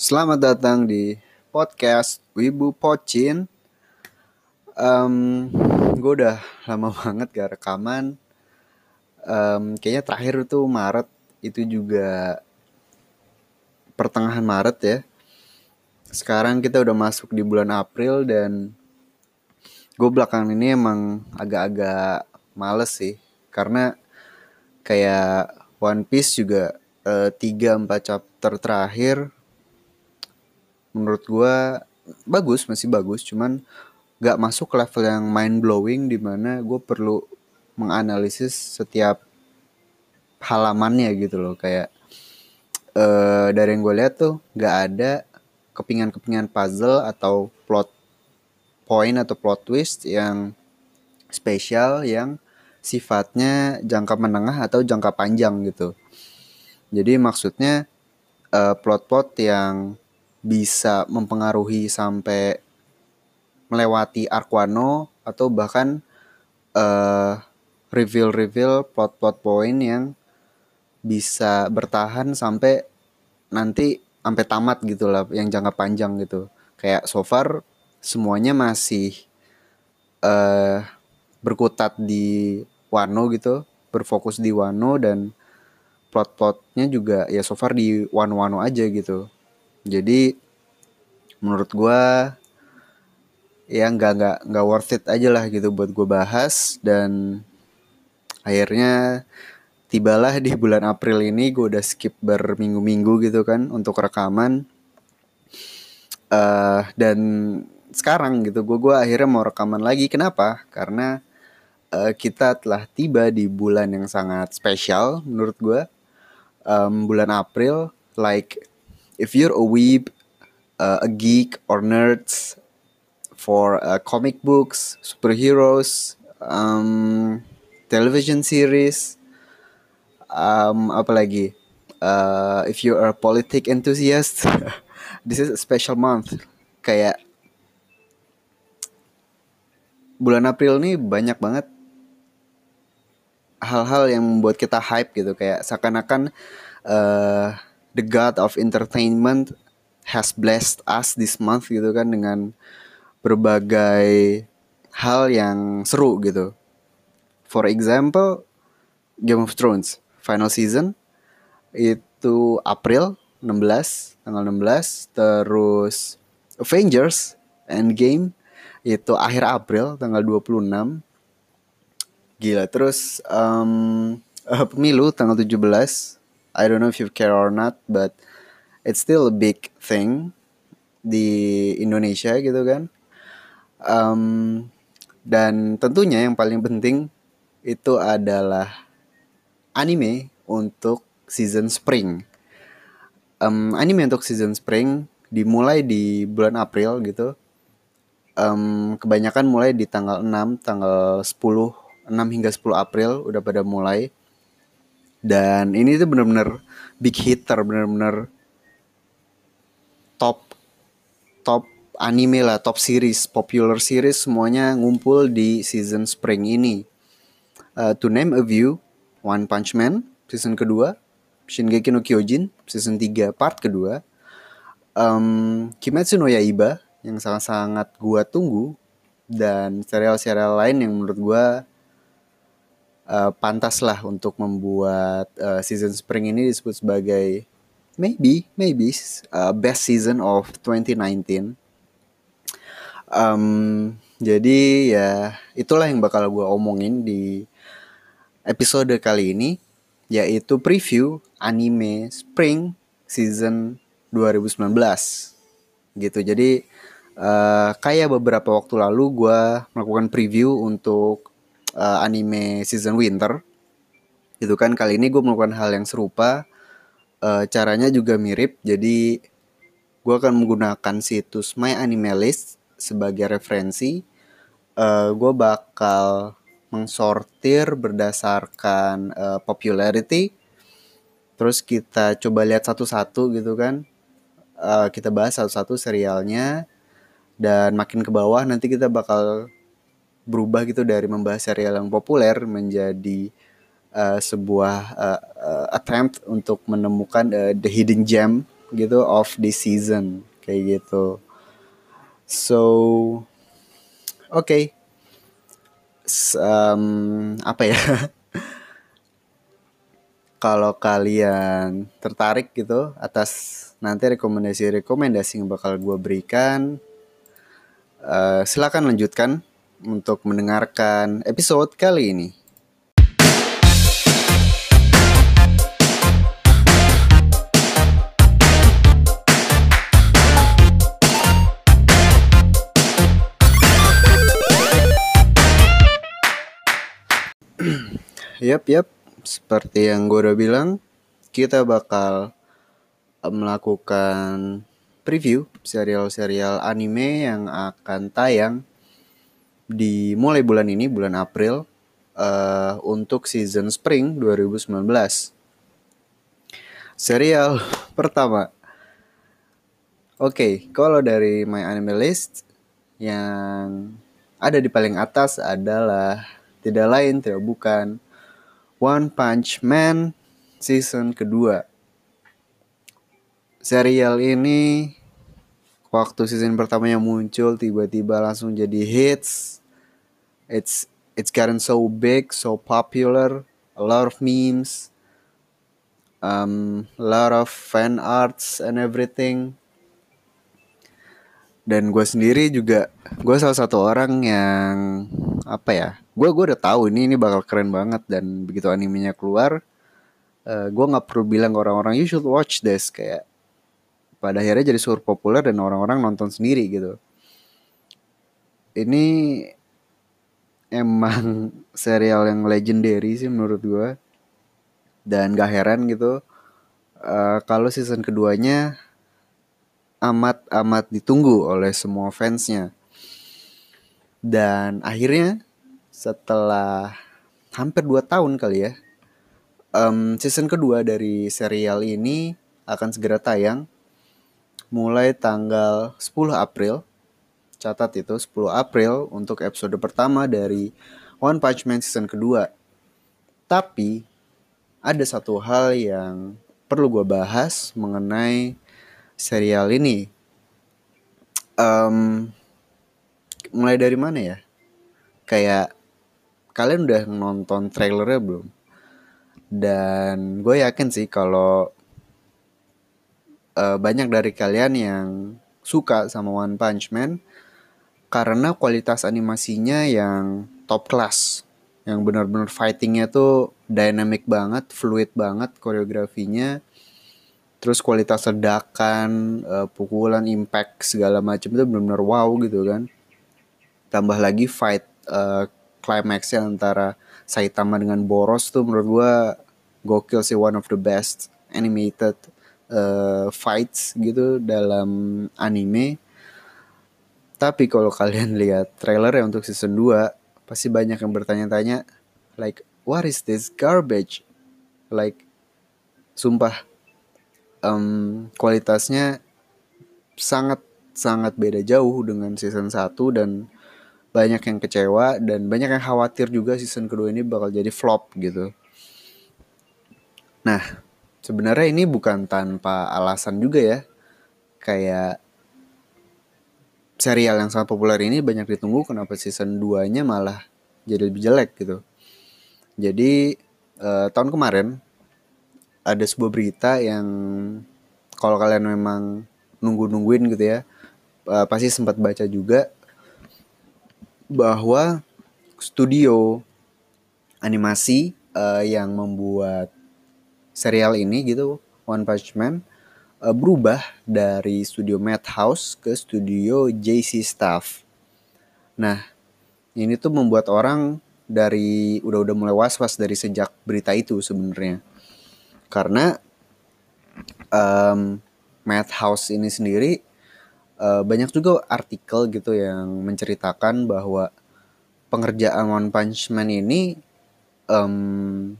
Selamat datang di podcast Wibu Pocin. Um, gue udah lama banget gak rekaman. Um, kayaknya terakhir tuh Maret itu juga pertengahan Maret ya. Sekarang kita udah masuk di bulan April dan gue belakangan ini emang agak-agak males sih karena kayak One Piece juga eh, tiga empat chapter terakhir menurut gue bagus masih bagus cuman gak masuk ke level yang mind blowing di mana gue perlu menganalisis setiap halamannya gitu loh kayak eh dari yang gue lihat tuh gak ada kepingan-kepingan puzzle atau plot point atau plot twist yang spesial yang sifatnya jangka menengah atau jangka panjang gitu. Jadi maksudnya uh, plot-plot yang bisa mempengaruhi sampai melewati Arquano atau bahkan uh, reveal-reveal plot-plot point yang bisa bertahan sampai nanti sampai tamat gitu lah yang jangka panjang gitu. Kayak so far semuanya masih uh, berkutat di Wano gitu, berfokus di Wano dan plot-plotnya juga ya so far di Wano-Wano aja gitu. Jadi menurut gue ya nggak nggak nggak worth it aja lah gitu buat gue bahas. Dan akhirnya tibalah di bulan April ini gue udah skip berminggu-minggu gitu kan untuk rekaman. Uh, dan sekarang gitu gue gue akhirnya mau rekaman lagi. Kenapa? Karena uh, kita telah tiba di bulan yang sangat spesial menurut gue um, bulan April like if you're a weeb uh, a geek or nerds for uh, comic books superheroes um, television series um, apa lagi? Uh, if you're a politic enthusiast this is a special month. Kayak bulan April nih banyak banget hal-hal yang membuat kita hype gitu. Kayak seakan-akan uh, the god of entertainment has blessed us this month gitu kan dengan berbagai hal yang seru gitu. For example, Game of Thrones final season itu April 16 tanggal 16 terus Avengers Endgame itu akhir April tanggal 26 gila terus um, pemilu tanggal 17 I don't know if you care or not but it's still a big thing di Indonesia gitu kan. Um, dan tentunya yang paling penting itu adalah anime untuk season spring. Um, anime untuk season spring dimulai di bulan April gitu. Um, kebanyakan mulai di tanggal 6, tanggal 10, 6 hingga 10 April udah pada mulai. Dan ini tuh bener-bener big hitter, bener-bener top top anime lah, top series, popular series semuanya ngumpul di season spring ini. Uh, to name a view, One Punch Man season kedua, Shingeki no Kyojin season 3 part kedua, um, Kimetsu no Yaiba yang sangat-sangat gua tunggu dan serial-serial lain yang menurut gua uh, pantas lah untuk membuat uh, season spring ini disebut sebagai maybe maybe uh, best season of 2019. Um, jadi ya itulah yang bakal gua omongin di episode kali ini yaitu preview anime Spring season 2019 gitu. Jadi uh, kayak beberapa waktu lalu gue melakukan preview untuk uh, anime season winter. Gitu kan kali ini gue melakukan hal yang serupa. Uh, caranya juga mirip. Jadi gue akan menggunakan situs My Anime List sebagai referensi. Uh, gue bakal mengsortir berdasarkan uh, popularity. Terus kita coba lihat satu-satu gitu kan uh, kita bahas satu-satu serialnya dan makin ke bawah nanti kita bakal berubah gitu dari membahas serial yang populer menjadi uh, sebuah uh, uh, attempt untuk menemukan uh, the hidden gem gitu of this season kayak gitu. So oke okay. um, apa ya? Kalau kalian tertarik gitu atas nanti rekomendasi-rekomendasi yang bakal gue berikan uh, silakan lanjutkan untuk mendengarkan episode kali ini. Yap, yap. Seperti yang gue udah bilang, kita bakal eh, melakukan preview serial-serial anime yang akan tayang di mulai bulan ini bulan April uh, untuk season spring 2019. Serial pertama. Oke, okay, kalau dari My Anime List yang ada di paling atas adalah tidak lain tidak bukan One Punch Man season kedua. Serial ini waktu season pertamanya muncul tiba-tiba langsung jadi hits it's it's gotten so big, so popular, a lot of memes, um, a lot of fan arts and everything. Dan gue sendiri juga, gue salah satu orang yang apa ya? Gue gue udah tahu ini ini bakal keren banget dan begitu animenya keluar, uh, gue nggak perlu bilang orang-orang you should watch this kayak pada akhirnya jadi super populer dan orang-orang nonton sendiri gitu. Ini emang serial yang legendary sih menurut gue dan gak heran gitu uh, kalau season keduanya amat amat ditunggu oleh semua fansnya. Dan akhirnya setelah hampir 2 tahun kali ya um, season kedua dari serial ini akan segera tayang mulai tanggal 10 April Catat itu 10 April untuk episode pertama dari One Punch Man season kedua. Tapi ada satu hal yang perlu gue bahas mengenai serial ini. Um, mulai dari mana ya? Kayak kalian udah nonton trailernya belum? Dan gue yakin sih kalau uh, banyak dari kalian yang suka sama One Punch Man karena kualitas animasinya yang top class yang benar-benar fightingnya tuh dynamic banget, fluid banget koreografinya. Terus kualitas ledakan, uh, pukulan, impact segala macam itu benar-benar wow gitu kan. Tambah lagi fight uh, climaxnya antara Saitama dengan Boros tuh menurut gua gokil sih one of the best animated uh, fights gitu dalam anime tapi kalau kalian lihat trailer ya untuk season 2, pasti banyak yang bertanya-tanya like what is this garbage? Like sumpah um, kualitasnya sangat sangat beda jauh dengan season 1 dan banyak yang kecewa dan banyak yang khawatir juga season kedua ini bakal jadi flop gitu. Nah, sebenarnya ini bukan tanpa alasan juga ya. Kayak serial yang sangat populer ini banyak ditunggu kenapa season 2-nya malah jadi lebih jelek gitu. Jadi uh, tahun kemarin ada sebuah berita yang kalau kalian memang nunggu-nungguin gitu ya, uh, pasti sempat baca juga bahwa studio animasi uh, yang membuat serial ini gitu One Punch Man uh, berubah dari studio Madhouse ke studio JC Staff. Nah, ini tuh membuat orang dari udah-udah mulai was-was dari sejak berita itu sebenarnya. Karena um, Madhouse ini sendiri uh, banyak juga artikel gitu yang menceritakan bahwa pengerjaan One Punch Man ini um,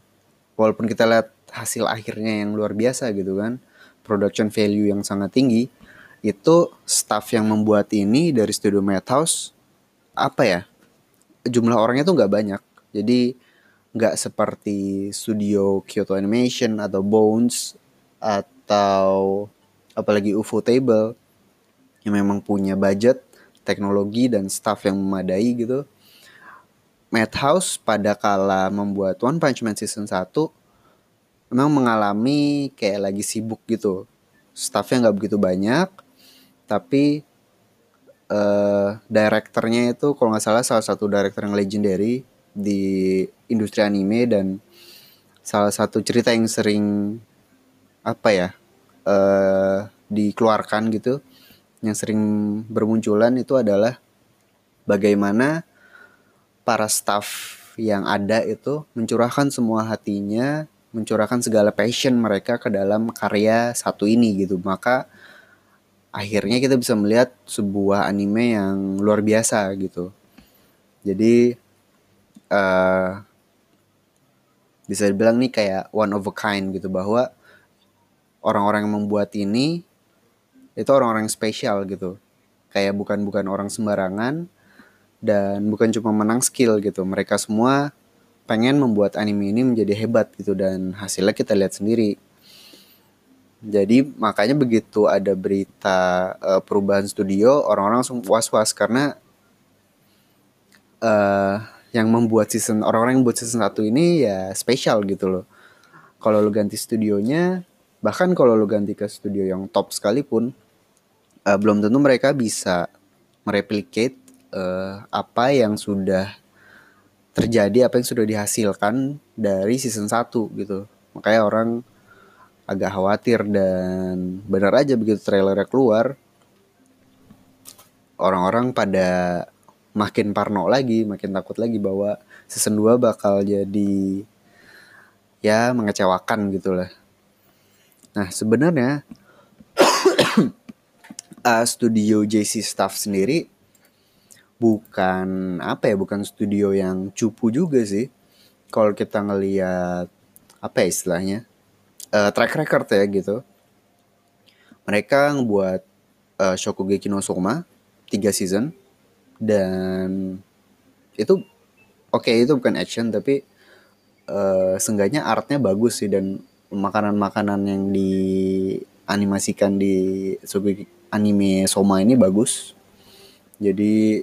walaupun kita lihat hasil akhirnya yang luar biasa gitu kan production value yang sangat tinggi itu staff yang membuat ini dari studio Madhouse apa ya jumlah orangnya tuh nggak banyak jadi nggak seperti studio Kyoto Animation atau Bones atau apalagi UFO Table yang memang punya budget, teknologi dan staff yang memadai gitu. Madhouse pada kala membuat One Punch Man season 1 memang mengalami kayak lagi sibuk gitu. Staffnya nggak begitu banyak, tapi uh, direkturnya itu kalau nggak salah salah satu direktur yang legendary di industri anime dan salah satu cerita yang sering apa ya uh, dikeluarkan gitu yang sering bermunculan itu adalah bagaimana para staff yang ada itu mencurahkan semua hatinya, mencurahkan segala passion mereka ke dalam karya satu ini gitu. Maka akhirnya kita bisa melihat sebuah anime yang luar biasa gitu. Jadi uh, bisa dibilang nih kayak one of a kind gitu bahwa orang-orang yang membuat ini itu orang-orang spesial gitu kayak bukan bukan orang sembarangan dan bukan cuma menang skill gitu mereka semua pengen membuat anime ini menjadi hebat gitu dan hasilnya kita lihat sendiri. Jadi makanya begitu ada berita uh, perubahan studio orang-orang langsung was-was karena uh, yang membuat season orang-orang yang buat season satu ini ya spesial gitu loh. Kalau lu ganti studionya bahkan kalau lu ganti ke studio yang top sekalipun uh, belum tentu mereka bisa mereplicate uh, apa yang sudah terjadi apa yang sudah dihasilkan dari season 1 gitu makanya orang agak khawatir dan benar aja begitu trailernya keluar orang-orang pada makin parno lagi, makin takut lagi bahwa season 2 bakal jadi ya mengecewakan gitu lah. Nah, sebenarnya uh, studio JC Staff sendiri bukan apa ya bukan studio yang cupu juga sih. Kalau kita ngelihat apa ya istilahnya uh, track record ya gitu. Mereka ngebuat uh, Shokugeki no Soma 3 season. Dan itu oke okay, itu bukan action tapi uh, seenggaknya artnya bagus sih. Dan makanan-makanan yang dianimasikan di anime Soma ini bagus. Jadi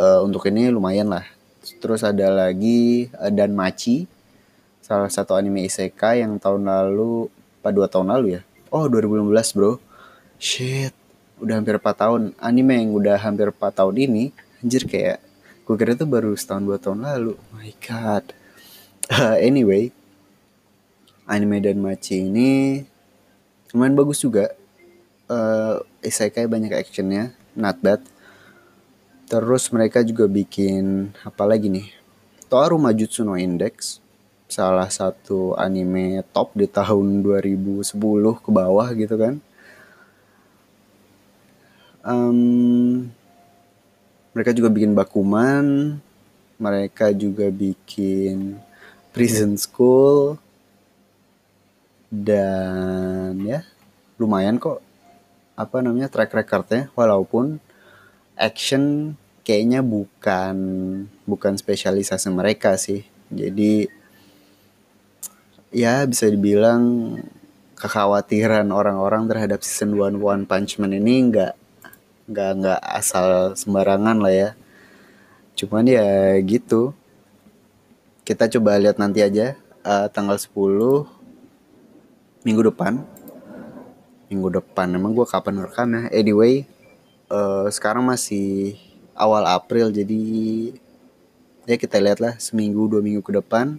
uh, untuk ini lumayan lah. Terus ada lagi uh, Dan Machi, salah satu anime isekai yang tahun lalu, pada dua tahun lalu ya. Oh 2015 bro. Shit, udah hampir 4 tahun. Anime yang udah hampir 4 tahun ini, anjir kayak gue kira itu baru setahun dua tahun lalu. Oh my god. Uh, anyway, anime Dan Machi ini lumayan bagus juga uh, isekai banyak actionnya not bad terus mereka juga bikin apa lagi nih? Toaru Majutsu no Index salah satu anime top di tahun 2010 ke bawah gitu kan. Um, mereka juga bikin Bakuman mereka juga bikin Prison School dan ya lumayan kok apa namanya track recordnya walaupun action kayaknya bukan bukan spesialisasi mereka sih. Jadi ya bisa dibilang kekhawatiran orang-orang terhadap season one One Punch Man ini nggak nggak nggak asal sembarangan lah ya. Cuman ya gitu. Kita coba lihat nanti aja uh, tanggal 10 minggu depan. Minggu depan emang gue kapan rekam ya? Anyway uh, sekarang masih awal April jadi ya kita lihat lah seminggu dua minggu ke depan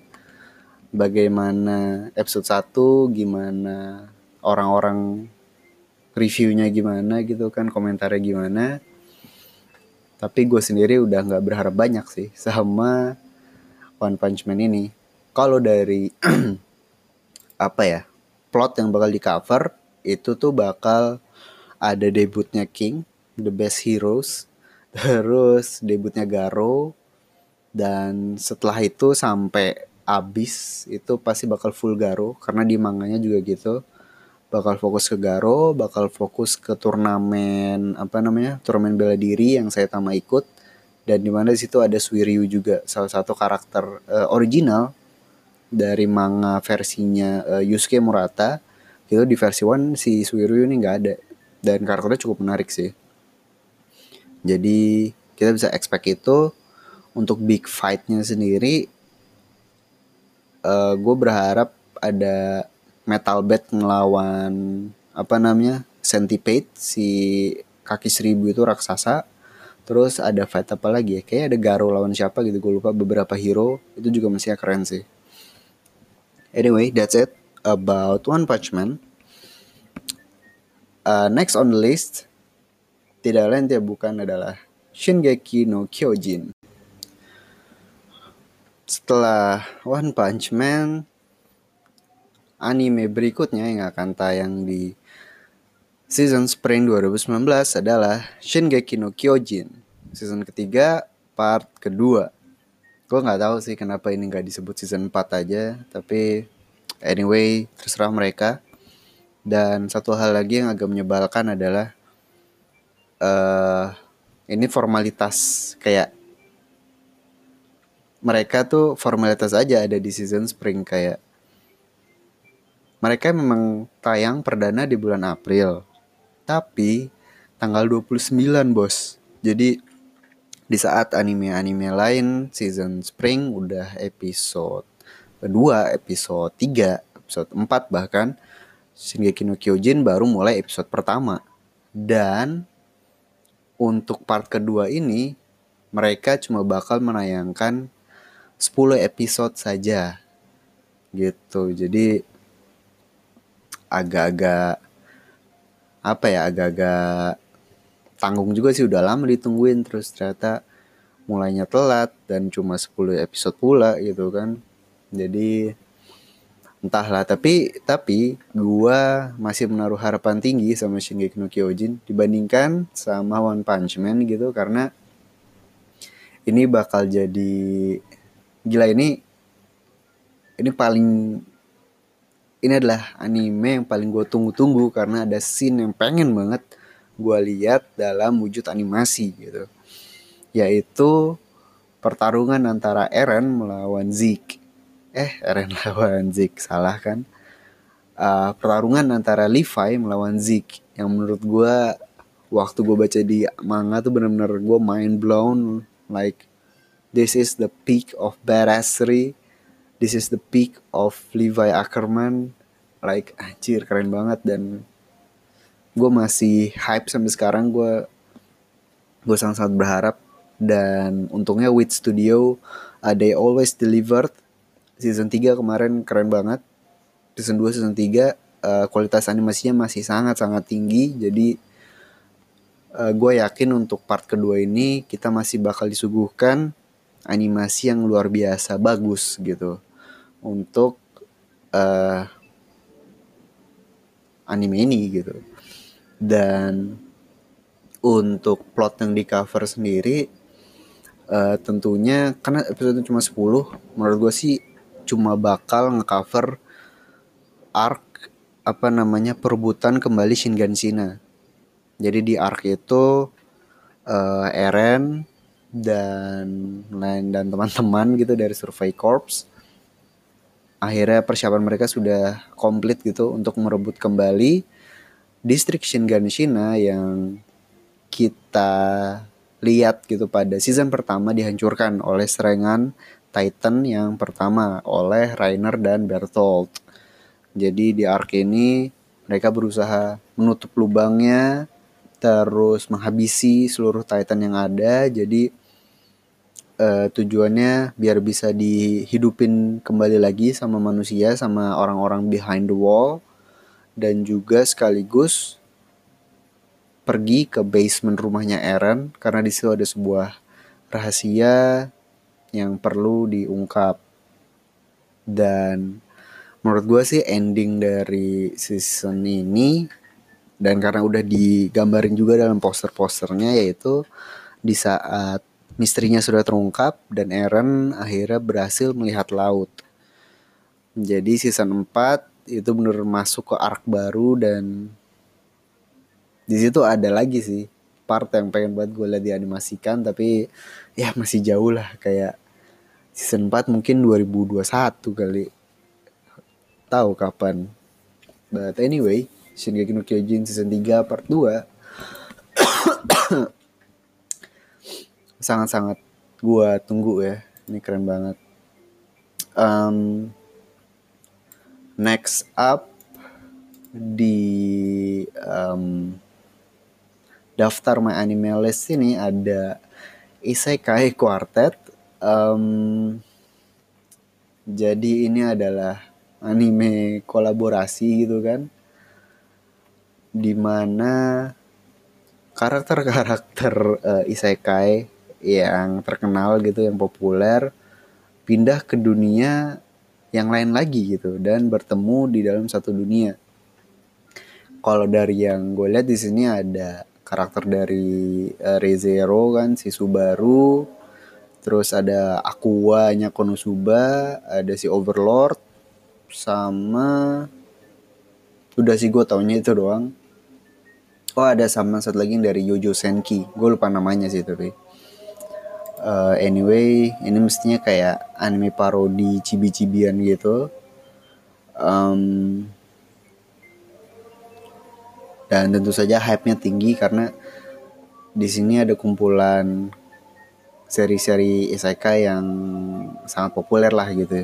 bagaimana episode 1 gimana orang-orang reviewnya gimana gitu kan komentarnya gimana. Tapi gue sendiri udah nggak berharap banyak sih sama One Punch Man ini. Kalau dari apa ya plot yang bakal di cover itu tuh bakal ada debutnya King, The Best Heroes, terus debutnya Garo, dan setelah itu sampai abis itu pasti bakal full Garo. Karena di manganya juga gitu. Bakal fokus ke Garo, bakal fokus ke turnamen apa namanya turnamen bela diri yang saya tama ikut. Dan di mana di situ ada Suiryu juga salah satu karakter uh, original dari manga versinya uh, Yusuke Murata. Itu di versi one si Suiryu ini nggak ada. Dan karakternya cukup menarik sih jadi kita bisa expect itu untuk big fightnya sendiri uh, eh, gue berharap ada metal bed ngelawan apa namanya centipede si kaki seribu itu raksasa. Terus ada fight apa lagi ya? Kayak ada Garo lawan siapa gitu gue lupa. Beberapa hero itu juga masih keren sih. Anyway that's it about One Punch Man. Uh, next on the list tidak lain tidak bukan adalah Shingeki no Kyojin. Setelah One Punch Man, anime berikutnya yang akan tayang di season spring 2019 adalah Shingeki no Kyojin. Season ketiga, part kedua. Gue nggak tahu sih kenapa ini nggak disebut season 4 aja, tapi anyway terserah mereka dan satu hal lagi yang agak menyebalkan adalah uh, ini formalitas kayak mereka tuh formalitas aja ada di season spring kayak mereka memang tayang perdana di bulan April tapi tanggal 29 bos jadi di saat anime-anime lain season spring udah episode kedua, episode 3, episode 4 bahkan Shingeki no Kyojin baru mulai episode pertama. Dan untuk part kedua ini mereka cuma bakal menayangkan 10 episode saja. Gitu. Jadi agak-agak apa ya agak-agak tanggung juga sih udah lama ditungguin terus ternyata mulainya telat dan cuma 10 episode pula gitu kan jadi entahlah tapi tapi gua masih menaruh harapan tinggi sama Shingeki no Kyojin dibandingkan sama One Punch Man gitu karena ini bakal jadi gila ini ini paling ini adalah anime yang paling gue tunggu-tunggu karena ada scene yang pengen banget gue lihat dalam wujud animasi gitu. Yaitu pertarungan antara Eren melawan Zeke eh Eren lawan Zik salah kan? Uh, pertarungan antara Levi melawan Zik yang menurut gue waktu gue baca di manga tuh bener-bener gue mind blown like this is the peak of badassery this is the peak of Levi Ackerman. Like anjir keren banget dan gue masih hype sampai sekarang. Gue gue sangat-sangat berharap dan untungnya with studio uh, they always delivered season 3 kemarin keren banget. Season 2 season 3 uh, eh, kualitas animasinya masih sangat-sangat tinggi. Jadi uh, eh, gue yakin untuk part kedua ini kita masih bakal disuguhkan animasi yang luar biasa bagus gitu. Untuk uh, anime ini gitu. Dan untuk plot yang di cover sendiri uh, tentunya karena episode cuma 10 menurut gue sih cuma bakal ngecover arc apa namanya perebutan kembali Shinganshina. Jadi di arc itu uh, Eren dan lain dan teman-teman gitu dari Survey Corps akhirnya persiapan mereka sudah komplit gitu untuk merebut kembali distrik Shinganshina yang kita lihat gitu pada season pertama dihancurkan oleh serangan Titan yang pertama oleh Rainer dan Bertolt. Jadi di arc ini mereka berusaha menutup lubangnya terus menghabisi seluruh Titan yang ada. Jadi uh, tujuannya biar bisa dihidupin kembali lagi sama manusia sama orang-orang behind the wall dan juga sekaligus pergi ke basement rumahnya Eren karena di situ ada sebuah rahasia yang perlu diungkap dan menurut gue sih ending dari season ini dan karena udah digambarin juga dalam poster-posternya yaitu di saat misterinya sudah terungkap dan Eren akhirnya berhasil melihat laut. Jadi season 4 itu bener masuk ke arc baru dan di situ ada lagi sih part yang pengen buat gue lihat dianimasikan tapi ya masih jauh lah kayak season 4 mungkin 2021 kali. Tahu kapan. But anyway Shingeki no Kyojin season 3 part 2 sangat-sangat gua tunggu ya. Ini keren banget. Um, next up di um, daftar my anime list ini ada Isekai Quartet um, jadi ini adalah anime kolaborasi gitu kan di mana karakter-karakter uh, isekai yang terkenal gitu yang populer pindah ke dunia yang lain lagi gitu dan bertemu di dalam satu dunia. Kalau dari yang gue lihat di sini ada karakter dari uh, Rezero kan si Subaru, terus ada Aqua-nya Konosuba, ada si Overlord sama udah sih gue taunya itu doang. Oh ada sama satu lagi dari Yojo Senki, gue lupa namanya sih tapi. Uh, anyway ini mestinya kayak anime parodi cibi-cibian gitu. Um, dan tentu saja hype-nya tinggi karena di sini ada kumpulan seri-seri isekai yang sangat populer lah gitu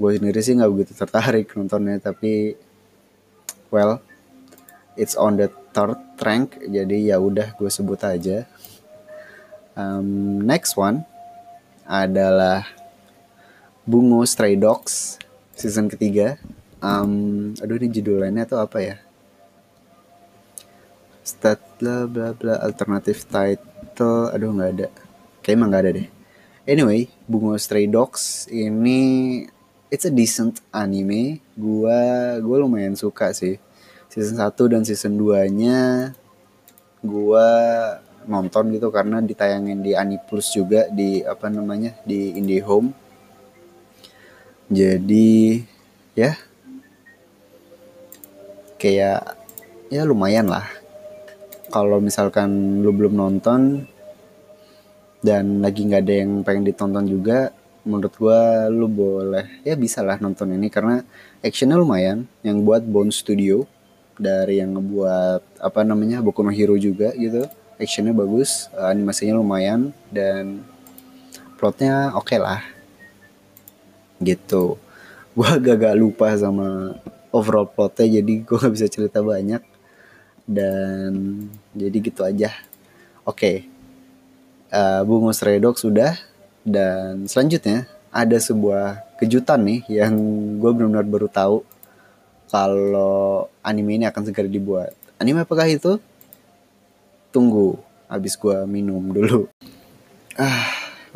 gue sendiri sih nggak begitu tertarik nontonnya tapi well it's on the third rank jadi ya udah gue sebut aja Um, next one adalah Bungo Stray Dogs season ketiga. Um, aduh ini judulnya tuh apa ya? Stat bla bla bla alternative title. Aduh nggak ada. Kayaknya emang nggak ada deh. Anyway, Bungo Stray Dogs ini it's a decent anime. Gua gua lumayan suka sih. Season 1 dan season 2-nya gua nonton gitu karena ditayangin di Aniplus juga di apa namanya di IndiHome jadi ya kayak ya lumayan lah kalau misalkan lu belum nonton dan lagi nggak ada yang pengen ditonton juga menurut gua lu boleh ya bisa lah nonton ini karena actionnya lumayan. Yang buat Bone Studio dari yang ngebuat apa namanya Boku no Hero juga gitu actionnya bagus uh, animasinya lumayan dan plotnya oke okay lah. Gitu. Gue agak-agak lupa sama overall plotnya jadi gue gak bisa cerita banyak. Dan jadi gitu aja. Oke. okay. Uh, Bungus Redok sudah. Dan selanjutnya ada sebuah kejutan nih yang gue benar-benar baru tahu kalau anime ini akan segera dibuat. Anime apakah itu? Tunggu habis gua minum dulu. Ah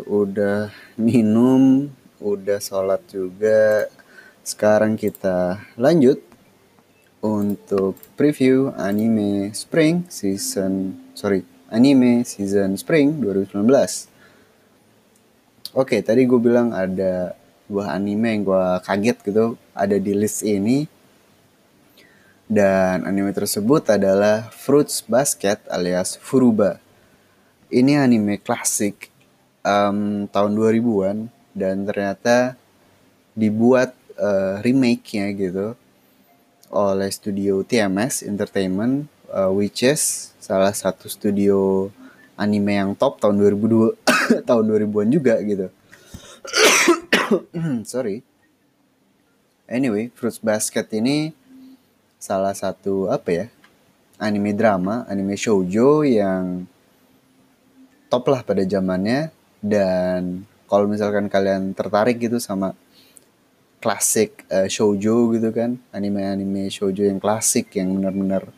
udah minum udah sholat juga. Sekarang kita lanjut untuk preview anime spring season sorry anime season spring 2019 oke tadi gue bilang ada dua anime yang gue kaget gitu ada di list ini. Dan anime tersebut adalah Fruits Basket alias Furuba. Ini anime klasik um, tahun 2000-an dan ternyata dibuat uh, remake-nya gitu oleh studio TMS Entertainment uh, which salah satu studio anime yang top tahun 2002 tahun 2000-an juga gitu. Sorry. Anyway, Fruits Basket ini salah satu apa ya anime drama, anime shoujo yang top lah pada zamannya dan kalau misalkan kalian tertarik gitu sama klasik uh, shoujo gitu kan, anime-anime shoujo yang klasik yang benar-benar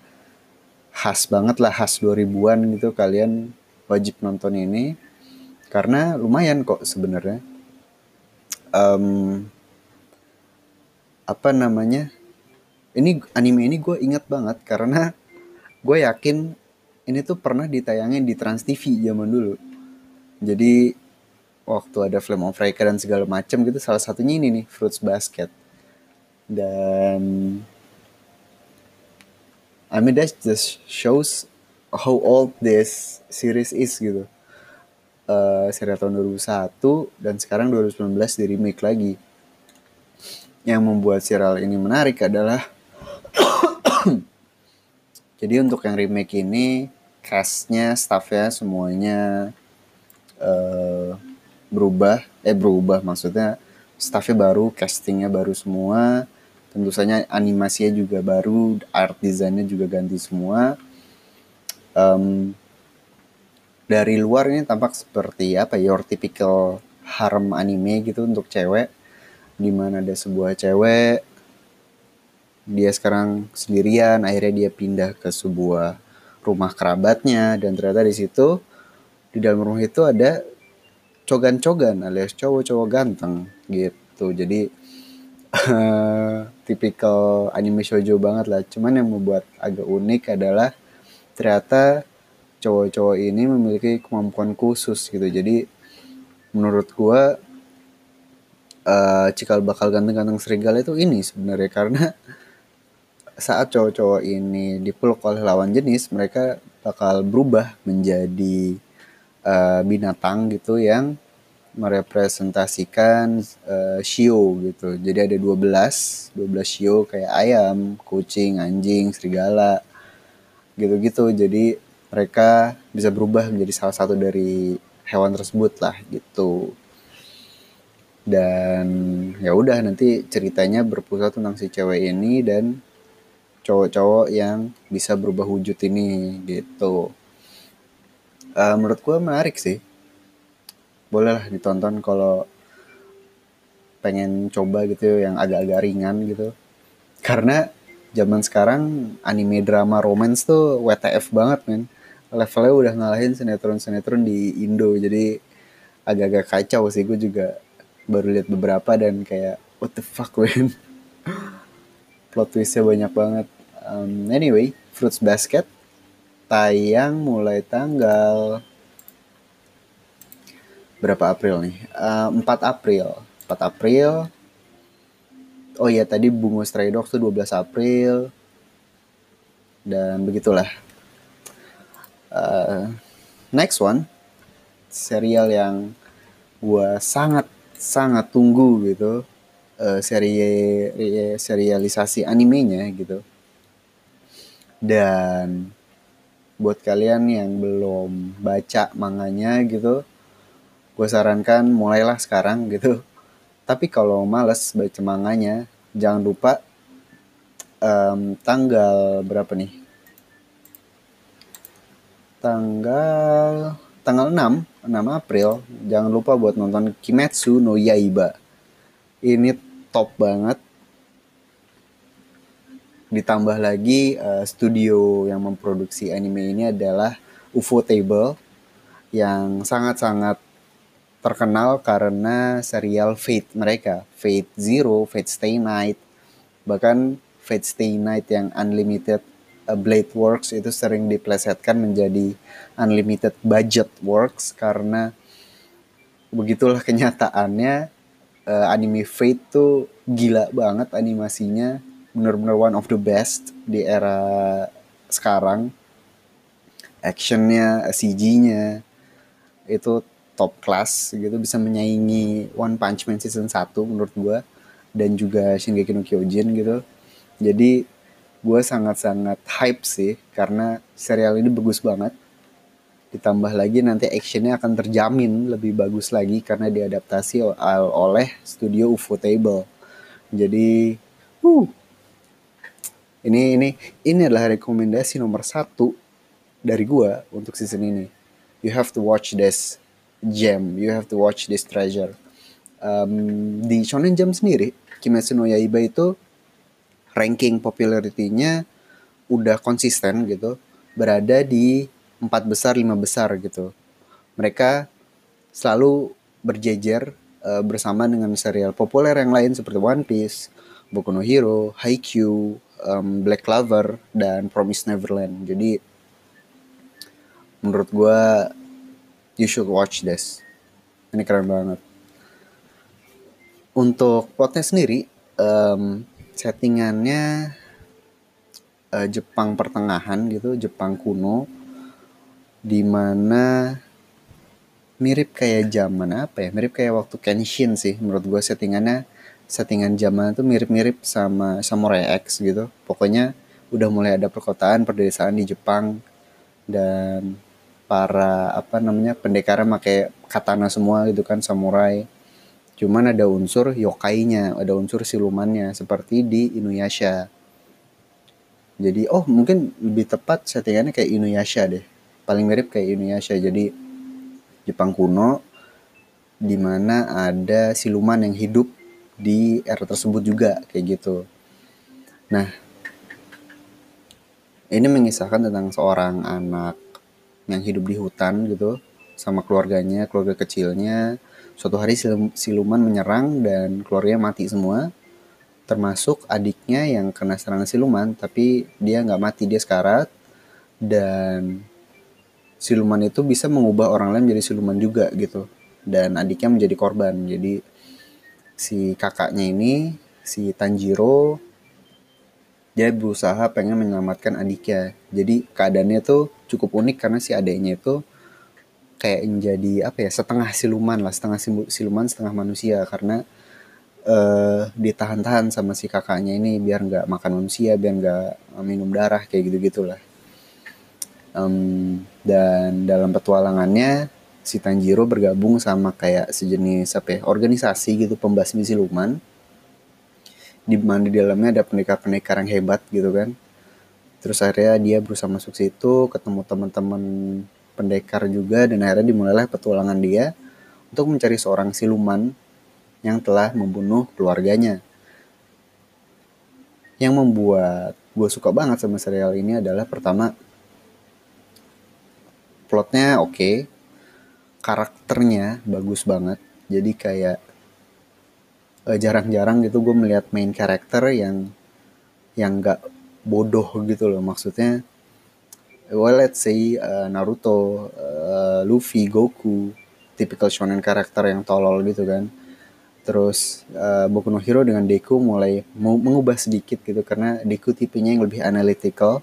khas banget lah, khas 2000-an gitu kalian wajib nonton ini karena lumayan kok sebenarnya. Um, apa namanya? ini anime ini gue ingat banget karena gue yakin ini tuh pernah ditayangin di Trans TV zaman dulu jadi waktu ada Flame of Freaka dan segala macam gitu salah satunya ini nih Fruits Basket dan I mean that just shows how old this series is gitu. Uh, serial tahun 2001 dan sekarang 2019 di remake lagi. Yang membuat serial ini menarik adalah jadi untuk yang remake ini castnya staffnya semuanya uh, berubah eh berubah maksudnya staffnya baru castingnya baru semua tentu saja animasinya juga baru art desainnya juga ganti semua. Um, dari luar ini tampak seperti apa your typical harem anime gitu untuk cewek? Di mana ada sebuah cewek dia sekarang sendirian akhirnya dia pindah ke sebuah rumah kerabatnya dan ternyata di situ di dalam rumah itu ada cogan-cogan alias cowok-cowok ganteng gitu. Jadi uh, tipikal anime shoujo banget lah. Cuman yang membuat agak unik adalah ternyata cowok-cowok ini memiliki kemampuan khusus gitu. Jadi menurut gua uh, cikal bakal ganteng-ganteng serigala itu ini sebenarnya. Karena saat cowok-cowok ini dipeluk oleh lawan jenis mereka bakal berubah menjadi uh, binatang gitu yang merepresentasikan uh, shio gitu. Jadi ada 12, 12 shio kayak ayam, kucing, anjing, serigala gitu-gitu. Jadi mereka bisa berubah menjadi salah satu dari hewan tersebut lah gitu. Dan ya udah nanti ceritanya berpusat tentang si cewek ini dan cowok-cowok yang bisa berubah wujud ini gitu uh, menurut gue menarik sih bolehlah ditonton kalau pengen coba gitu yang agak-agak ringan gitu. Karena zaman sekarang anime drama romance tuh WTF banget men. Levelnya udah ngalahin sinetron-sinetron di Indo jadi agak-agak kacau sih. Gue juga baru lihat beberapa dan kayak what the fuck men? Plot twistnya banyak banget. Um, anyway Fruits Basket tayang mulai tanggal berapa April nih? Uh, 4 April. 4 April. Oh iya tadi Bungo Stray Dogs tuh 12 April. Dan begitulah. Uh, next one. Serial yang gue sangat sangat tunggu gitu. Uh, seri serialisasi animenya gitu. Dan buat kalian yang belum baca manganya gitu gue sarankan mulailah sekarang gitu. Tapi kalau males baca manganya jangan lupa um, tanggal berapa nih? Tanggal tanggal 6 6 April. Jangan lupa buat nonton Kimetsu no Yaiba. Ini top banget. Ditambah lagi uh, studio yang memproduksi anime ini adalah UFO Table yang sangat-sangat terkenal karena serial Fate mereka, Fate Zero, Fate Stay Night, bahkan Fate Stay Night yang Unlimited uh, Blade Works itu sering diplesetkan menjadi Unlimited Budget Works karena begitulah kenyataannya uh, anime Fate tuh gila banget animasinya. Bener-bener one of the best di era sekarang. Actionnya CG-nya itu top class gitu bisa menyaingi One Punch Man season 1 menurut gue dan juga Shingeki no Kyojin gitu. Jadi gue sangat-sangat hype sih karena serial ini bagus banget. Ditambah lagi nanti actionnya akan terjamin lebih bagus lagi karena diadaptasi oleh studio UFO Table. Jadi uh ini ini ini adalah rekomendasi nomor satu dari gua untuk season ini. You have to watch this gem. You have to watch this treasure. Um, di Shonen Jump sendiri Kimetsu no Yaiba itu ranking popularity-nya udah konsisten gitu. Berada di empat besar lima besar gitu. Mereka selalu berjejer uh, bersama dengan serial populer yang lain seperti One Piece, Boku no Hero, Haikyuu, um, Black Clover dan Promise Neverland. Jadi menurut gue you should watch this. Ini keren banget. Untuk plotnya sendiri, um, settingannya uh, Jepang pertengahan gitu, Jepang kuno, di mana mirip kayak zaman apa ya? Mirip kayak waktu Kenshin sih, menurut gue settingannya settingan zaman itu mirip-mirip sama Samurai X gitu. Pokoknya udah mulai ada perkotaan perdesaan di Jepang dan para apa namanya pendekar pakai katana semua gitu kan samurai. Cuman ada unsur yokainya ada unsur silumannya seperti di Inuyasha. Jadi oh mungkin lebih tepat settingannya kayak Inuyasha deh. Paling mirip kayak Inuyasha. Jadi Jepang kuno di mana ada siluman yang hidup di era tersebut juga kayak gitu. Nah ini mengisahkan tentang seorang anak yang hidup di hutan gitu sama keluarganya, keluarga kecilnya. Suatu hari siluman menyerang dan keluarganya mati semua. Termasuk adiknya yang kena serangan siluman, tapi dia nggak mati, dia sekarat. Dan siluman itu bisa mengubah orang lain menjadi siluman juga gitu. Dan adiknya menjadi korban. Jadi si kakaknya ini, si Tanjiro, dia berusaha pengen menyelamatkan adiknya. Jadi keadaannya tuh cukup unik karena si adiknya itu kayak menjadi apa ya setengah siluman lah setengah siluman setengah manusia. Karena uh, ditahan-tahan sama si kakaknya ini biar nggak makan manusia biar nggak minum darah kayak gitu gitulah um, dan dalam petualangannya si Tanjiro bergabung sama kayak sejenis apa ya, organisasi gitu pembasmi siluman. Di mana di dalamnya ada pendekar-pendekar yang hebat gitu kan terus akhirnya dia berusaha masuk situ ketemu teman-teman pendekar juga dan akhirnya dimulailah petualangan dia untuk mencari seorang siluman yang telah membunuh keluarganya. Yang membuat gue suka banget sama serial ini adalah pertama plotnya oke okay, karakternya bagus banget jadi kayak eh, jarang-jarang gitu gue melihat main karakter yang yang gak bodoh gitu loh maksudnya well let's say uh, Naruto, uh, Luffy, Goku, typical shonen karakter yang tolol gitu kan. Terus uh, Boku no Hero dengan Deku mulai mengubah sedikit gitu karena Deku tipenya yang lebih analytical,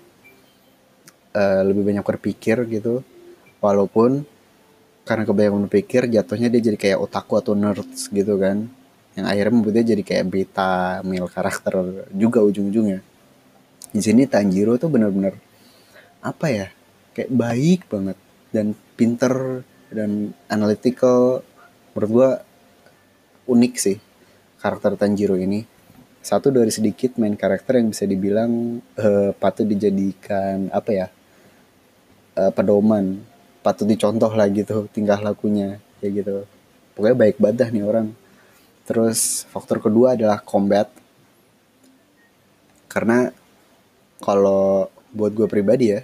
uh, lebih banyak berpikir gitu. Walaupun karena kebanyakan berpikir jatuhnya dia jadi kayak otaku atau nerds gitu kan. Yang akhirnya membuat dia jadi kayak beta male karakter juga ujung-ujungnya di sini Tanjiro tuh bener-bener apa ya kayak baik banget dan pinter dan analytical. Menurut gua unik sih karakter Tanjiro ini. Satu dari sedikit main karakter yang bisa dibilang uh, patut dijadikan apa ya uh, pedoman patut dicontoh lah gitu tingkah lakunya kayak gitu. Pokoknya baik banget nih orang. Terus faktor kedua adalah combat. Karena kalau buat gue pribadi ya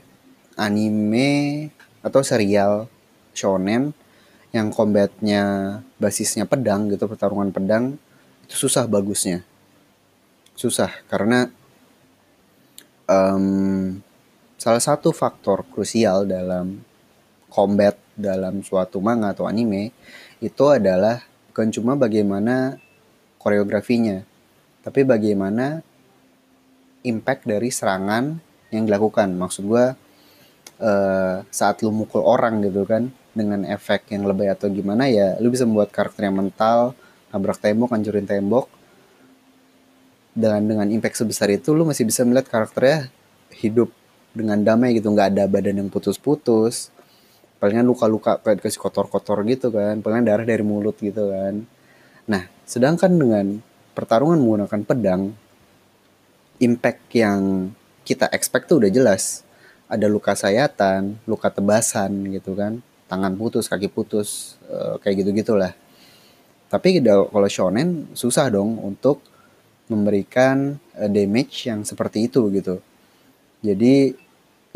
anime atau serial shonen yang combatnya basisnya pedang gitu pertarungan pedang itu susah bagusnya. Susah karena um, salah satu faktor krusial dalam combat dalam suatu manga atau anime itu adalah bukan cuma bagaimana koreografinya tapi bagaimana impact dari serangan yang dilakukan. Maksud gue uh, saat lu mukul orang gitu kan dengan efek yang lebay atau gimana ya lu bisa membuat karakter yang mental, nabrak tembok, hancurin tembok. Dengan dengan impact sebesar itu lu masih bisa melihat karakternya hidup dengan damai gitu, nggak ada badan yang putus-putus. Palingan luka-luka kayak dikasih kotor-kotor gitu kan, palingan darah dari mulut gitu kan. Nah, sedangkan dengan pertarungan menggunakan pedang, impact yang kita expect tuh udah jelas. Ada luka sayatan, luka tebasan gitu kan, tangan putus, kaki putus, uh, kayak gitu-gitulah. Tapi kalau shonen susah dong untuk memberikan uh, damage yang seperti itu gitu. Jadi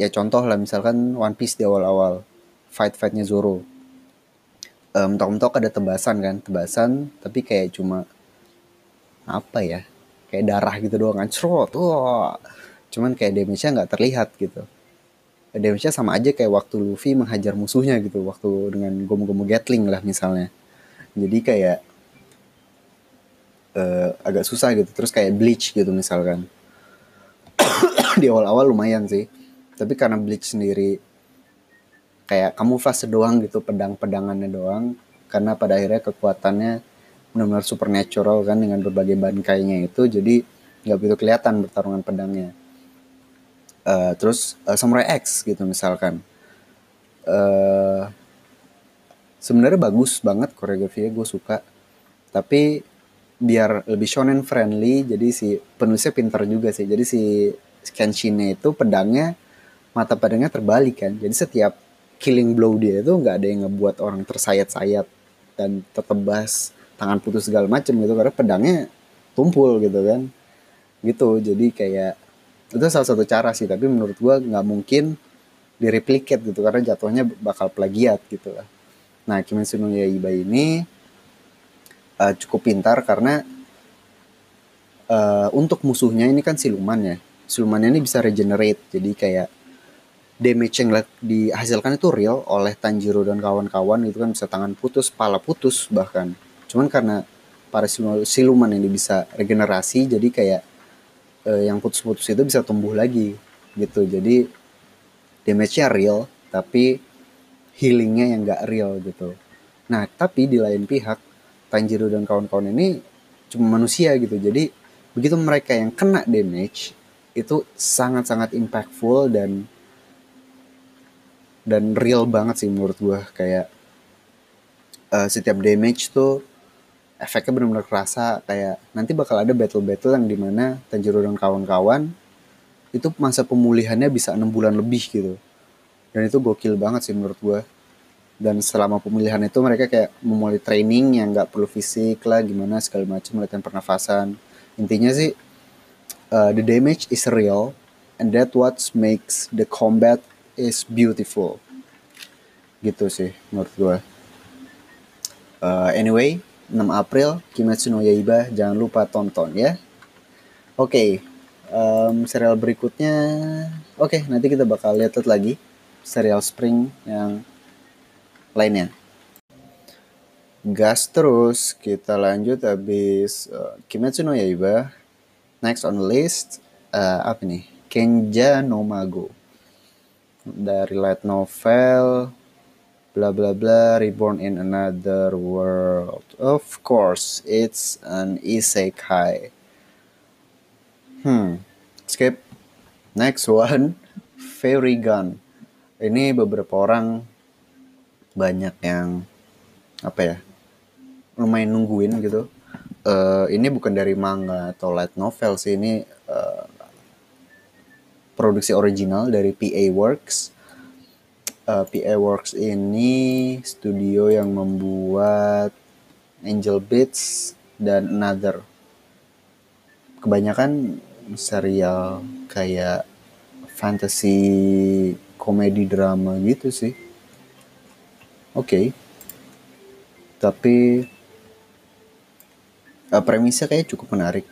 ya contoh lah misalkan One Piece di awal-awal fight-fightnya Zoro. Um, mentok-mentok ada tebasan kan, tebasan tapi kayak cuma apa ya kayak darah gitu doang kan cerot wah. Cuman kayak damage-nya nggak terlihat gitu. Damage-nya sama aja kayak waktu Luffy menghajar musuhnya gitu waktu dengan gomu-gomu Gatling lah misalnya. Jadi kayak uh, agak susah gitu terus kayak Bleach gitu misalkan. Di awal-awal lumayan sih tapi karena Bleach sendiri kayak kamu fase doang gitu pedang-pedangannya doang karena pada akhirnya kekuatannya benar-benar supernatural kan dengan berbagai bangkainya itu jadi nggak begitu kelihatan pertarungan pedangnya. Uh, terus uh, Samurai X gitu misalkan. Uh, sebenarnya bagus banget koreografinya gue suka. Tapi biar lebih shonen friendly jadi si penulisnya pintar juga sih. Jadi si Kenshin itu pedangnya mata pedangnya terbalik kan. Jadi setiap killing blow dia itu nggak ada yang ngebuat orang tersayat-sayat dan tertebas tangan putus segala macem gitu karena pedangnya tumpul gitu kan. Gitu jadi kayak itu salah satu cara sih tapi menurut gua nggak mungkin direplikat gitu karena jatuhnya bakal plagiat gitu lah. Nah Kimetsu no Yaiba ini uh, cukup pintar karena uh, untuk musuhnya ini kan siluman ya. Silumannya ini bisa regenerate jadi kayak damage yang dihasilkan itu real oleh Tanjiro dan kawan-kawan itu kan bisa tangan putus, pala putus bahkan. Cuman karena para siluman ini bisa regenerasi jadi kayak eh, yang putus-putus itu bisa tumbuh lagi gitu. Jadi damage-nya real tapi healingnya yang gak real gitu. Nah tapi di lain pihak Tanjiro dan kawan-kawan ini cuma manusia gitu. Jadi begitu mereka yang kena damage itu sangat-sangat impactful dan dan real banget sih menurut gue kayak uh, setiap damage tuh efeknya benar-benar kerasa kayak nanti bakal ada battle-battle yang di mana Tanjiro dan kawan-kawan itu masa pemulihannya bisa enam bulan lebih gitu. Dan itu gokil banget sih menurut gue dan selama pemulihan itu mereka kayak memulai training yang nggak perlu fisik lah gimana segala macam latihan pernafasan. Intinya sih uh, the damage is real and that what makes the combat is beautiful. Gitu sih menurut gue uh, anyway 6 April Kimetsu no Yaiba. Jangan lupa tonton ya. Oke okay, um, serial berikutnya. Oke okay, nanti kita bakal lihat lagi serial Spring yang lainnya. Gas terus. Kita lanjut habis uh, Kimetsu no Yaiba. Next on the list uh, apa nih? Kenja no Mago. Dari light novel bla bla bla reborn in another world. Of course, it's an isekai. Hmm, skip. Next one, Fairy Gun. Ini beberapa orang banyak yang apa ya lumayan nungguin gitu uh, ini bukan dari manga atau light novel sih ini uh, produksi original dari PA Works. Uh, eh, PA Works ini studio yang membuat Angel Beats dan Another. Kebanyakan serial kayak fantasy komedi drama gitu sih. Oke. Okay. Tapi uh, premisnya kayak cukup menarik.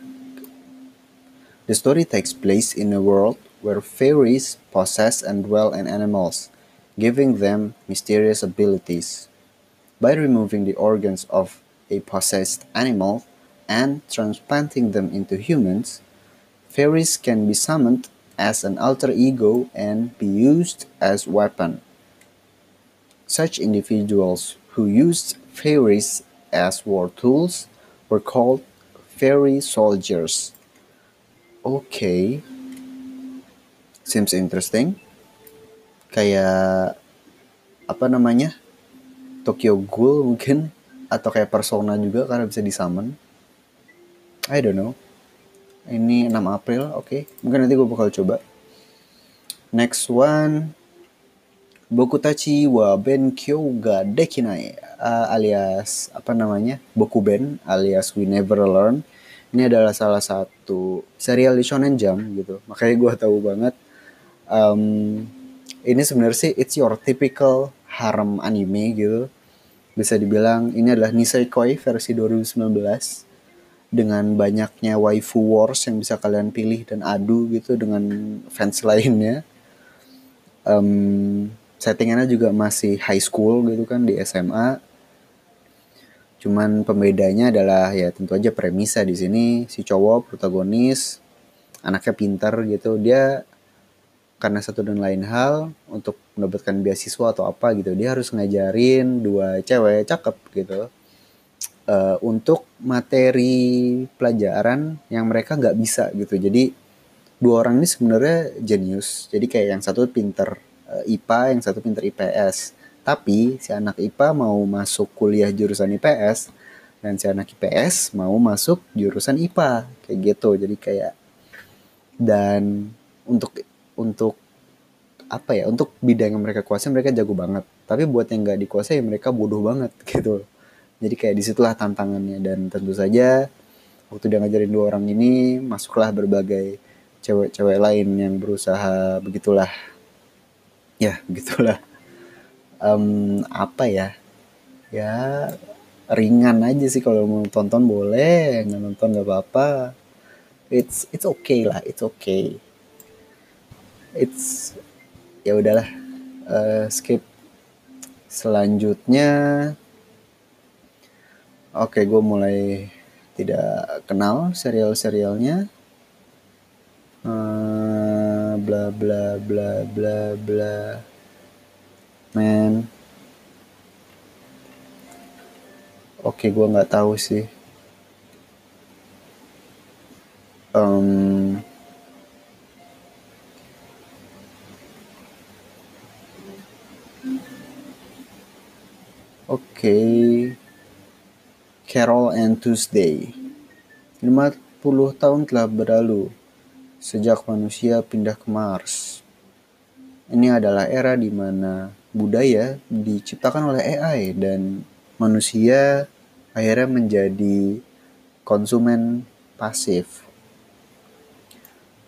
The story takes place in a world where fairies possess and dwell in animals, giving them mysterious abilities. By removing the organs of a possessed animal and transplanting them into humans, fairies can be summoned as an alter ego and be used as weapon. Such individuals who used fairies as war tools were called fairy soldiers. Okay. Seems interesting. Kayak apa namanya? Tokyo Ghoul mungkin atau kayak Persona juga karena bisa disummon. I don't know. Ini 6 April, oke. Okay. Mungkin nanti gue bakal coba. Next one Bokutachi wa Benkyo ga Dekinai uh, alias apa namanya Bokuben alias We Never Learn ini adalah salah satu serial di Shonen Jump gitu makanya gue tahu banget um, ini sebenarnya sih it's your typical harem anime gitu. Bisa dibilang ini adalah Nisekoi versi 2019 dengan banyaknya waifu wars yang bisa kalian pilih dan adu gitu dengan fans lainnya. Um, settingannya juga masih high school gitu kan di SMA. Cuman pembedanya adalah ya tentu aja premisa di sini si cowok protagonis anaknya pintar gitu. Dia karena satu dan lain hal untuk mendapatkan beasiswa atau apa gitu dia harus ngajarin dua cewek cakep gitu. Uh, untuk materi pelajaran yang mereka nggak bisa gitu. Jadi dua orang ini sebenarnya jenius. Jadi kayak yang satu pinter uh, eh, IPA yang satu pinter IPS tapi si anak IPA mau masuk kuliah jurusan IPS dan si anak IPS mau masuk jurusan IPA kayak gitu. Jadi kayak dan untuk untuk apa ya untuk bidang yang mereka kuasai mereka jago banget. Tapi buat yang nggak dikuasai mereka bodoh banget gitu. Jadi kayak di situlah tantangannya. Dan tentu saja waktu dia ngajarin dua orang ini masuklah berbagai cewek-cewek lain yang berusaha begitulah. Ya begitulah. Um, apa ya? Ya ringan aja sih kalau mau tonton boleh nggak nonton nggak apa-apa. It's it's okay lah it's okay it's ya udahlah uh, skip. Selanjutnya oke okay, gue mulai tidak kenal serial-serialnya. Uh, bla bla bla bla bla. Man. Oke gue nggak tahu sih. Um, okay. Carol and Tuesday. 50 tahun telah berlalu sejak manusia pindah ke Mars. Ini adalah era di mana budaya diciptakan oleh AI dan manusia akhirnya menjadi konsumen pasif.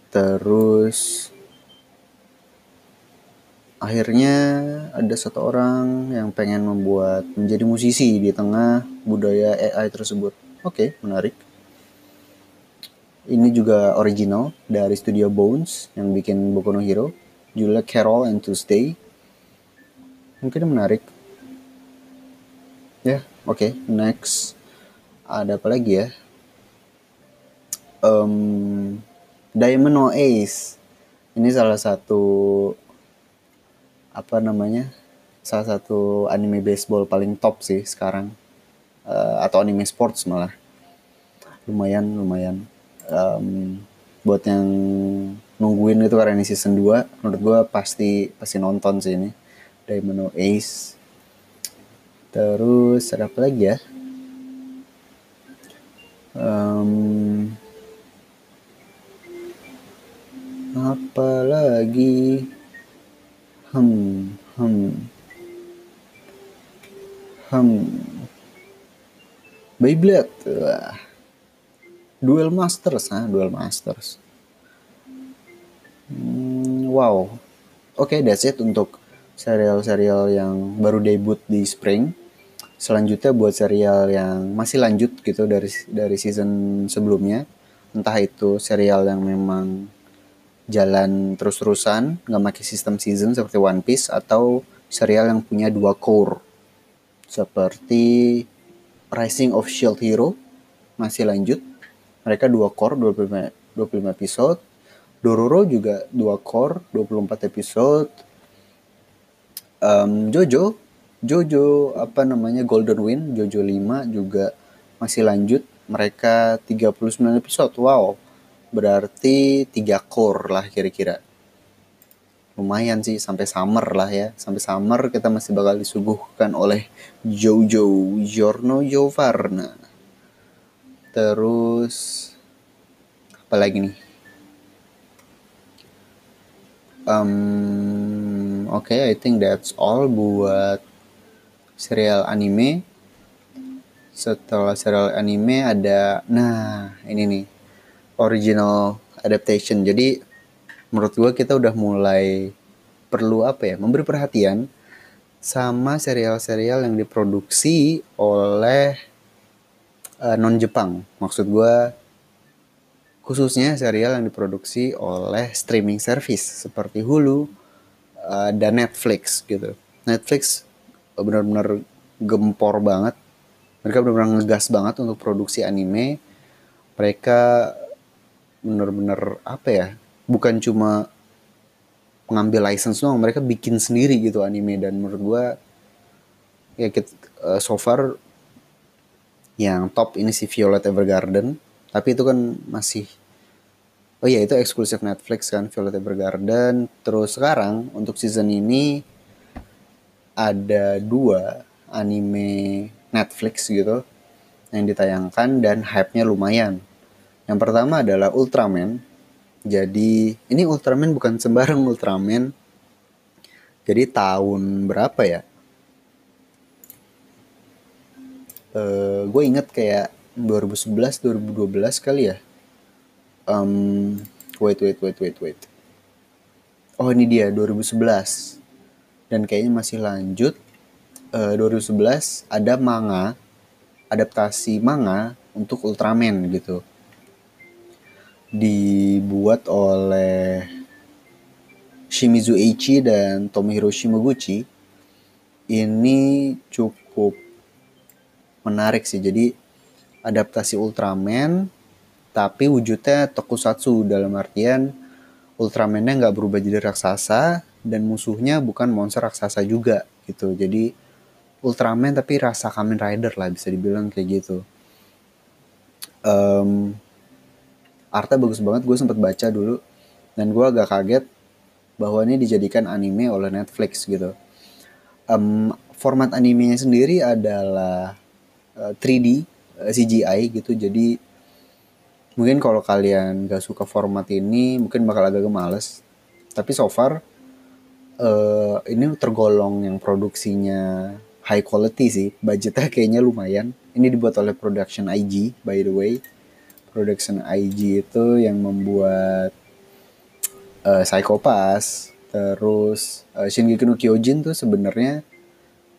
Terus akhirnya ada satu orang yang pengen membuat menjadi musisi di tengah budaya AI tersebut. Oke, okay, menarik. Ini juga original dari studio Bones yang bikin Boku no Hero, judulnya Carol and Tuesday mungkin menarik. Ya yeah, oke okay, next. Ada apa lagi ya? Um, Diamond Ace ini salah satu apa namanya salah satu anime baseball paling top sih sekarang. Uh, atau anime sports malah. Lumayan lumayan. Um, buat yang nungguin itu karena ini season 2 menurut gue pasti pasti nonton sih ini. Diamond Ace terus ada apa lagi ya? Um, apa lagi hmm hmm hmm Beyblade Wah. Duel Masters ah Duel Masters hmm, wow oke okay, that's it untuk serial-serial yang baru debut di spring. Selanjutnya buat serial yang masih lanjut gitu dari dari season sebelumnya. Entah itu serial yang memang jalan terus-terusan, nggak pakai sistem season seperti One Piece atau serial yang punya dua core seperti Rising of Shield Hero masih lanjut. Mereka dua core 25 25 episode. Dororo juga dua core 24 episode um, Jojo Jojo apa namanya Golden Wind Jojo 5 juga masih lanjut mereka 39 episode wow berarti 3 core lah kira-kira. Lumayan sih sampai summer lah ya. Sampai summer kita masih bakal disuguhkan oleh Jojo Giorno Giovanna. Terus apa lagi nih? Um, Oke, okay, I think that's all buat serial anime. Setelah serial anime ada, nah ini nih original adaptation. Jadi menurut gue kita udah mulai perlu apa ya, memberi perhatian sama serial-serial yang diproduksi oleh uh, non Jepang. Maksud gue khususnya serial yang diproduksi oleh streaming service seperti Hulu, uh, dan Netflix gitu. Netflix benar-benar gempor banget. Mereka benar-benar ngegas banget untuk produksi anime. Mereka benar-benar apa ya? Bukan cuma mengambil license doang, mereka bikin sendiri gitu anime. Dan menurut gua ya kita, uh, so far yang top ini si Violet Evergarden, tapi itu kan masih oh iya itu eksklusif Netflix kan Violet Evergarden. Terus sekarang untuk season ini ada dua anime Netflix gitu yang ditayangkan dan hype-nya lumayan yang pertama adalah Ultraman. Jadi ini Ultraman bukan sembarang Ultraman. Jadi tahun berapa ya? Uh, gue inget kayak 2011 2012 kali ya. Um, wait wait wait wait wait. Oh ini dia 2011 dan kayaknya masih lanjut. Uh, 2011 ada manga adaptasi manga untuk Ultraman gitu dibuat oleh Shimizu Eiichi dan Tomohiro Shimoguchi ini cukup menarik sih. Jadi adaptasi Ultraman tapi wujudnya tokusatsu. Dalam artian Ultraman-nya nggak berubah jadi raksasa dan musuhnya bukan monster raksasa juga gitu. Jadi Ultraman tapi rasa Kamen Rider lah bisa dibilang kayak gitu. Um, artnya bagus banget gue sempat baca dulu. Dan gue agak kaget bahwa ini dijadikan anime oleh Netflix gitu. Um, format animenya sendiri adalah uh, 3D uh, CGI gitu. Jadi mungkin kalau kalian gak suka format ini mungkin bakal agak males tapi so far uh, ini tergolong yang produksinya high quality sih. Budgetnya kayaknya lumayan. Ini dibuat oleh production IG by the way production IG itu yang membuat uh, Psycho Pass terus uh, Shingeki no Kyojin tuh sebenarnya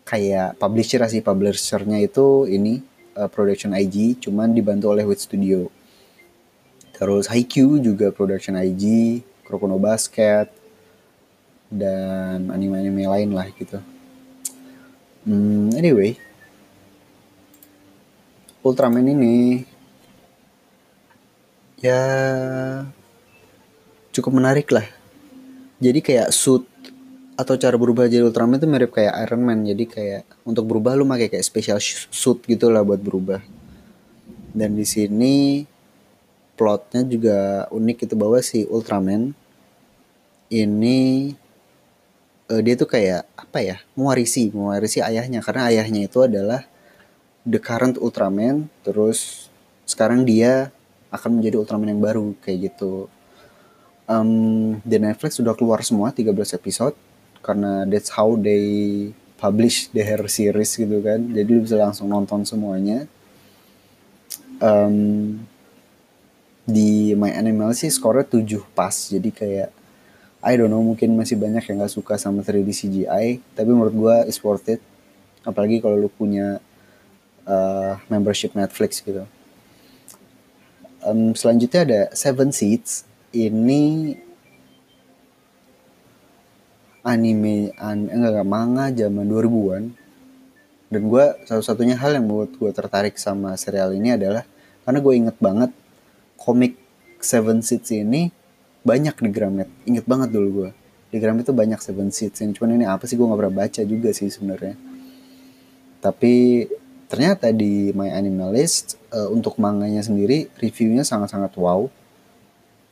kayak publisher sih publishernya itu ini uh, production IG cuman dibantu oleh Wit Studio Terus Haikyuu juga production IG, Krokono Basket, dan anime-anime lain lah gitu. Hmm, anyway, Ultraman ini ya cukup menarik lah. Jadi kayak suit atau cara berubah jadi Ultraman itu mirip kayak Iron Man. Jadi kayak untuk berubah lu pakai kayak special suit gitu lah buat berubah. Dan di sini plotnya juga unik itu bahwa si Ultraman ini uh, dia tuh kayak apa ya mewarisi mewarisi ayahnya karena ayahnya itu adalah the current Ultraman terus sekarang dia akan menjadi Ultraman yang baru kayak gitu. Um, di Netflix sudah keluar semua 13 episode karena that's how they publish their series gitu kan. Jadi lu bisa langsung nonton semuanya. Um, di My Animal sih skornya 7 pas jadi kayak I don't know mungkin masih banyak yang gak suka sama 3D CGI tapi menurut gue is worth it. Apalagi kalau lu punya uh, membership Netflix gitu um, selanjutnya ada Seven Seeds ini anime an, enggak, enggak manga zaman 2000-an dan gue satu-satunya hal yang membuat gue tertarik sama serial ini adalah karena gue inget banget komik Seven Seeds ini banyak di Gramet. Ingat banget dulu gue. Di Gramet itu banyak Seven Seeds ini. Cuman ini apa sih gue gak pernah baca juga sih sebenarnya. Tapi ternyata di My Animalist uh, untuk manganya sendiri reviewnya sangat-sangat wow.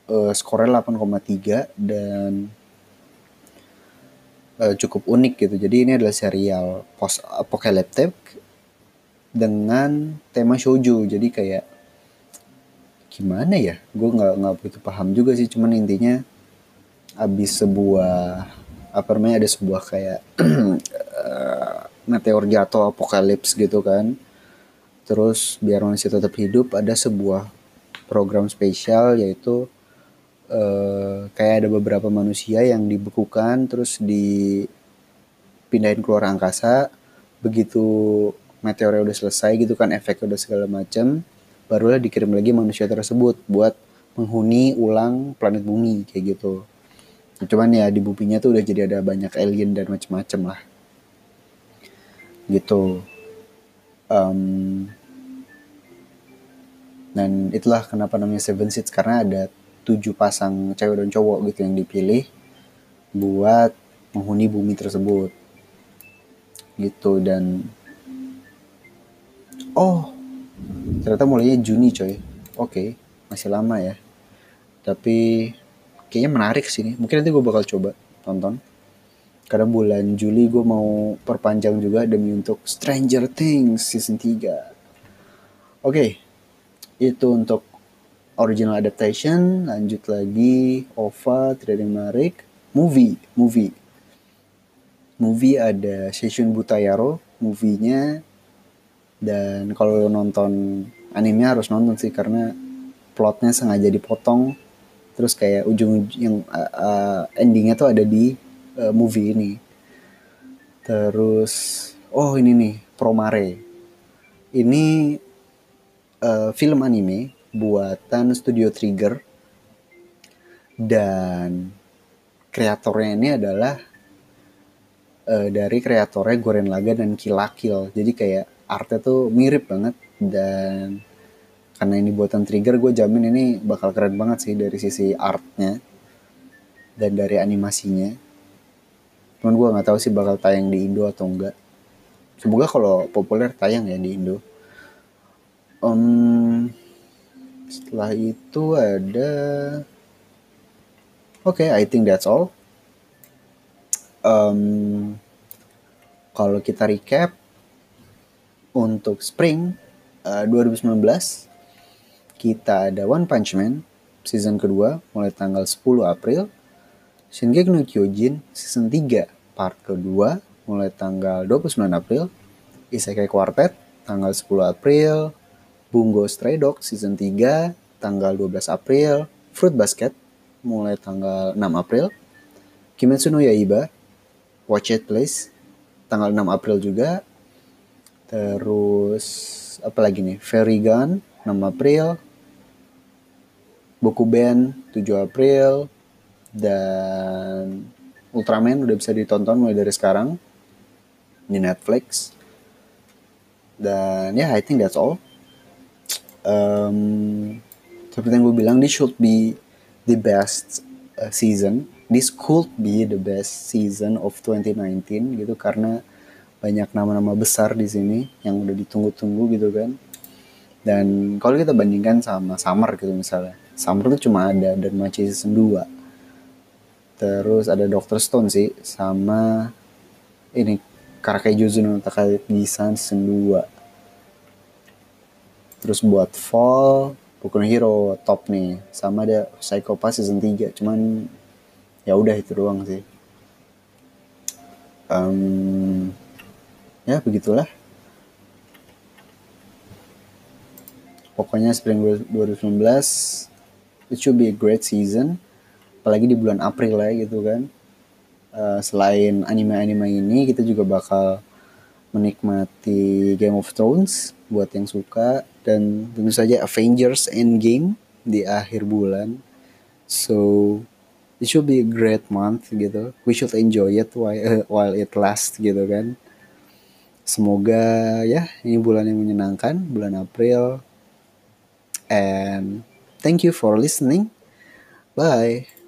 Uh, skornya 8,3 dan uh, cukup unik gitu. Jadi ini adalah serial post apocalyptic dengan tema shoujo. Jadi kayak gimana ya gue nggak nggak begitu paham juga sih cuman intinya abis sebuah apa namanya ada sebuah kayak eh, meteor jatuh apokalips gitu kan. Terus biar manusia tetap hidup ada sebuah program spesial yaitu uh, kayak ada beberapa manusia yang dibekukan terus dipindahin keluar angkasa. Begitu meteornya udah selesai gitu kan efek udah segala macam barulah dikirim lagi manusia tersebut buat menghuni ulang planet bumi kayak gitu. Cuman ya di buminya tuh udah jadi ada banyak alien dan macem-macem lah gitu. Um, dan itulah kenapa namanya Seven Seeds karena ada tujuh pasang cewek dan cowok gitu yang dipilih buat menghuni bumi tersebut. Gitu dan oh ternyata mulainya Juni coy. Oke masih lama ya. Tapi kayaknya menarik sih nih mungkin nanti gue bakal coba tonton karena bulan Juli gue mau perpanjang juga demi untuk Stranger Things season 3 oke itu untuk original adaptation. Lanjut lagi OVA tidak menarik. Movie movie. Movie ada Seishun Butayaro movie-nya. Dan kalau nonton animenya harus nonton sih karena plotnya sengaja dipotong. Terus kayak ujung yang uh, uh, endingnya tuh ada di uh, movie ini. Terus oh ini nih Promare. Ini uh, film anime buatan Studio Trigger. Dan kreatornya ini adalah uh, dari kreatornya Goren Laga dan Kill jadi kayak artnya tuh mirip banget. Dan karena ini buatan trigger gue jamin ini bakal keren banget sih dari sisi artnya dan dari animasinya cuman gue nggak tahu sih bakal tayang di Indo atau enggak. Semoga kalau populer tayang ya di Indo. Um, setelah itu ada oke okay, I think that's all. Um, kalau kita recap untuk spring uh, 2019 kita ada One Punch Man season kedua mulai tanggal 10 April. Shingeki no Kyojin season 3 part kedua mulai tanggal 29 April. Isekai Quartet tanggal 10 April. Bungo Stray Dog season 3 tanggal 12 April. Fruit Basket mulai tanggal 6 April. Kimetsu no Yaiba Watch It Please tanggal 6 April juga. Terus apa lagi nih? Fairy Gun 6 April, Buku Band 7 April dan Ultraman udah bisa ditonton mulai dari sekarang di Netflix. Dan ya yeah, I think that's all. Um, seperti yang gue bilang this should be the best uh, season. This could be the best season of 2019 gitu karena banyak nama-nama besar di sini yang udah ditunggu-tunggu gitu kan. Dan kalau kita bandingkan sama Summer gitu misalnya Summer tuh cuma ada dan Machi season 2 terus ada Doctor Stone sih sama ini Karakai Juzuno Takai Gisan season 2 terus buat Fall Boku no Hero top nih. Sama ada Psycho Pass season 3 cuman ya udah itu doang sih. Um, ya begitulah. Pokoknya spring 2019 it should be a great season apalagi di bulan April ya gitu kan. Uh, selain anime-anime ini kita juga bakal menikmati Game of Thrones buat yang suka. Dan tentu saja Avengers Endgame di akhir bulan. So it should be a great month gitu. We should enjoy it while, uh, while it lasts gitu kan. Semoga ya ini bulan yang menyenangkan bulan April. And Thank you for listening. Bye.